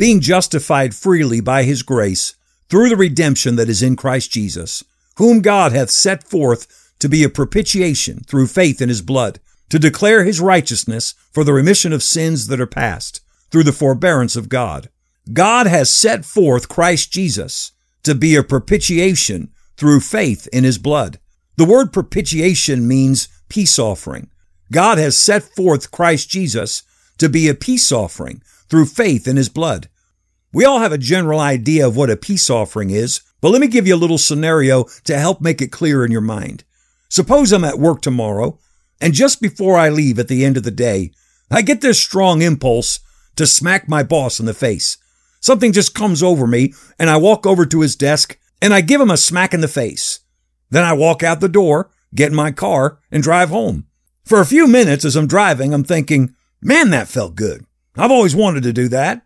Being justified freely by his grace through the redemption that is in Christ Jesus, whom God hath set forth to be a propitiation through faith in his blood, to declare his righteousness for the remission of sins that are past, through the forbearance of God. God has set forth Christ Jesus to be a propitiation through faith in his blood. The word propitiation means peace offering. God has set forth Christ Jesus to be a peace offering through faith in his blood. We all have a general idea of what a peace offering is, but let me give you a little scenario to help make it clear in your mind. Suppose I'm at work tomorrow, and just before I leave at the end of the day, I get this strong impulse to smack my boss in the face. Something just comes over me, and I walk over to his desk and I give him a smack in the face. Then I walk out the door, get in my car, and drive home. For a few minutes as I'm driving, I'm thinking, man, that felt good. I've always wanted to do that.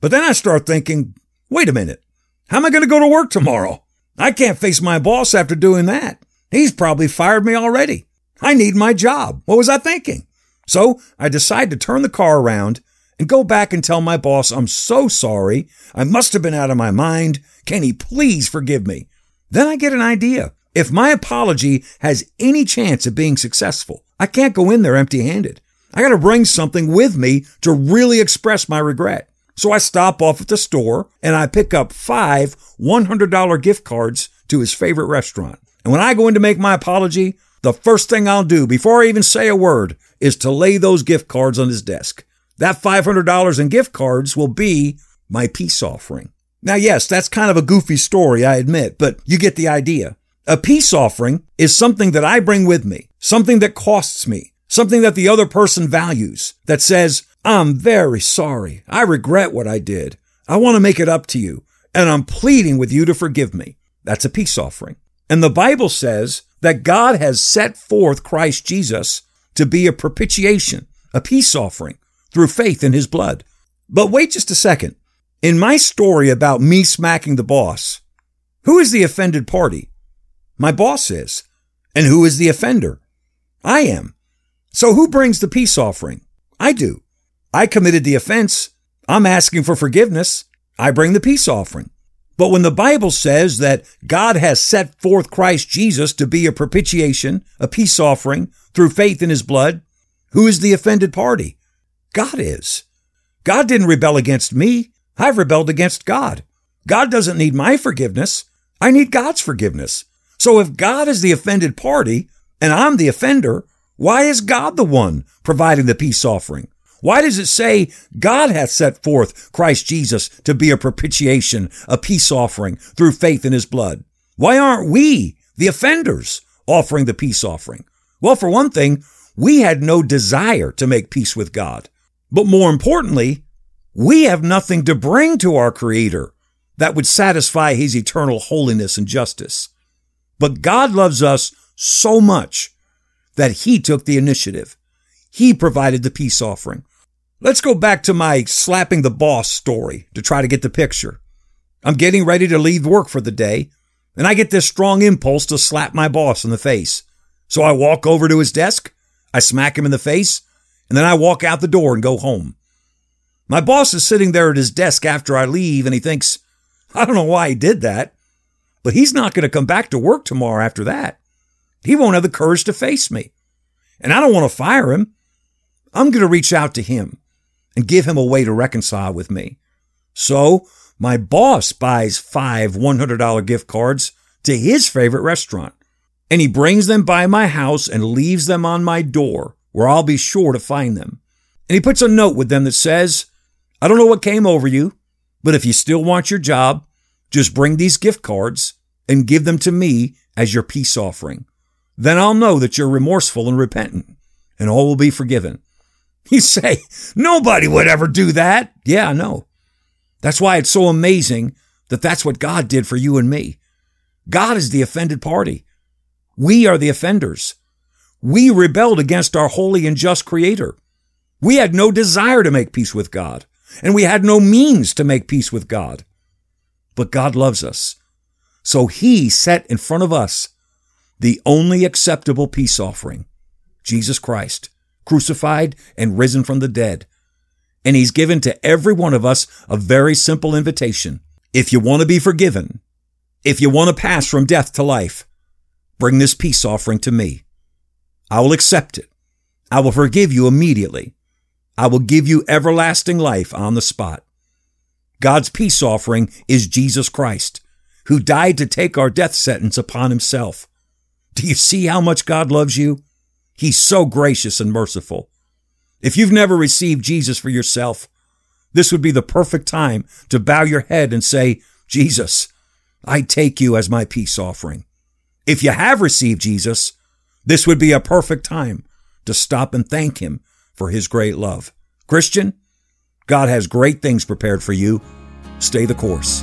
But then I start thinking, wait a minute. How am I going to go to work tomorrow? I can't face my boss after doing that. He's probably fired me already. I need my job. What was I thinking? So I decide to turn the car around and go back and tell my boss I'm so sorry. I must have been out of my mind. Can he please forgive me? Then I get an idea. If my apology has any chance of being successful, I can't go in there empty handed. I got to bring something with me to really express my regret. So I stop off at the store and I pick up five $100 gift cards to his favorite restaurant. And when I go in to make my apology, the first thing I'll do before I even say a word is to lay those gift cards on his desk. That $500 in gift cards will be my peace offering. Now, yes, that's kind of a goofy story, I admit, but you get the idea. A peace offering is something that I bring with me, something that costs me, something that the other person values, that says, I'm very sorry. I regret what I did. I want to make it up to you, and I'm pleading with you to forgive me. That's a peace offering. And the Bible says that God has set forth Christ Jesus to be a propitiation, a peace offering through faith in his blood. But wait just a second. In my story about me smacking the boss, who is the offended party? My boss is. And who is the offender? I am. So who brings the peace offering? I do. I committed the offense. I'm asking for forgiveness. I bring the peace offering. But when the Bible says that God has set forth Christ Jesus to be a propitiation, a peace offering through faith in his blood, who is the offended party? God is. God didn't rebel against me. I've rebelled against God. God doesn't need my forgiveness. I need God's forgiveness. So if God is the offended party and I'm the offender, why is God the one providing the peace offering? Why does it say God hath set forth Christ Jesus to be a propitiation, a peace offering through faith in his blood? Why aren't we, the offenders, offering the peace offering? Well, for one thing, we had no desire to make peace with God. But more importantly, we have nothing to bring to our Creator that would satisfy His eternal holiness and justice. But God loves us so much that He took the initiative. He provided the peace offering. Let's go back to my slapping the boss story to try to get the picture. I'm getting ready to leave work for the day, and I get this strong impulse to slap my boss in the face. So I walk over to his desk, I smack him in the face, and then I walk out the door and go home. My boss is sitting there at his desk after I leave, and he thinks, I don't know why he did that, but he's not going to come back to work tomorrow after that. He won't have the courage to face me. And I don't want to fire him. I'm going to reach out to him and give him a way to reconcile with me. So my boss buys five $100 gift cards to his favorite restaurant and he brings them by my house and leaves them on my door where I'll be sure to find them. And he puts a note with them that says, I don't know what came over you, but if you still want your job, just bring these gift cards and give them to me as your peace offering. Then I'll know that you're remorseful and repentant, and all will be forgiven. You say, nobody would ever do that. Yeah, I know. That's why it's so amazing that that's what God did for you and me. God is the offended party. We are the offenders. We rebelled against our holy and just creator. We had no desire to make peace with God, and we had no means to make peace with God. But God loves us. So he set in front of us the only acceptable peace offering, Jesus Christ, crucified and risen from the dead. And he's given to every one of us a very simple invitation. If you want to be forgiven, if you want to pass from death to life, bring this peace offering to me. I will accept it. I will forgive you immediately. I will give you everlasting life on the spot. God's peace offering is Jesus Christ, who died to take our death sentence upon himself. Do you see how much God loves you? He's so gracious and merciful. If you've never received Jesus for yourself, this would be the perfect time to bow your head and say, Jesus, I take you as my peace offering. If you have received Jesus, this would be a perfect time to stop and thank him for his great love. Christian, God has great things prepared for you. Stay the course.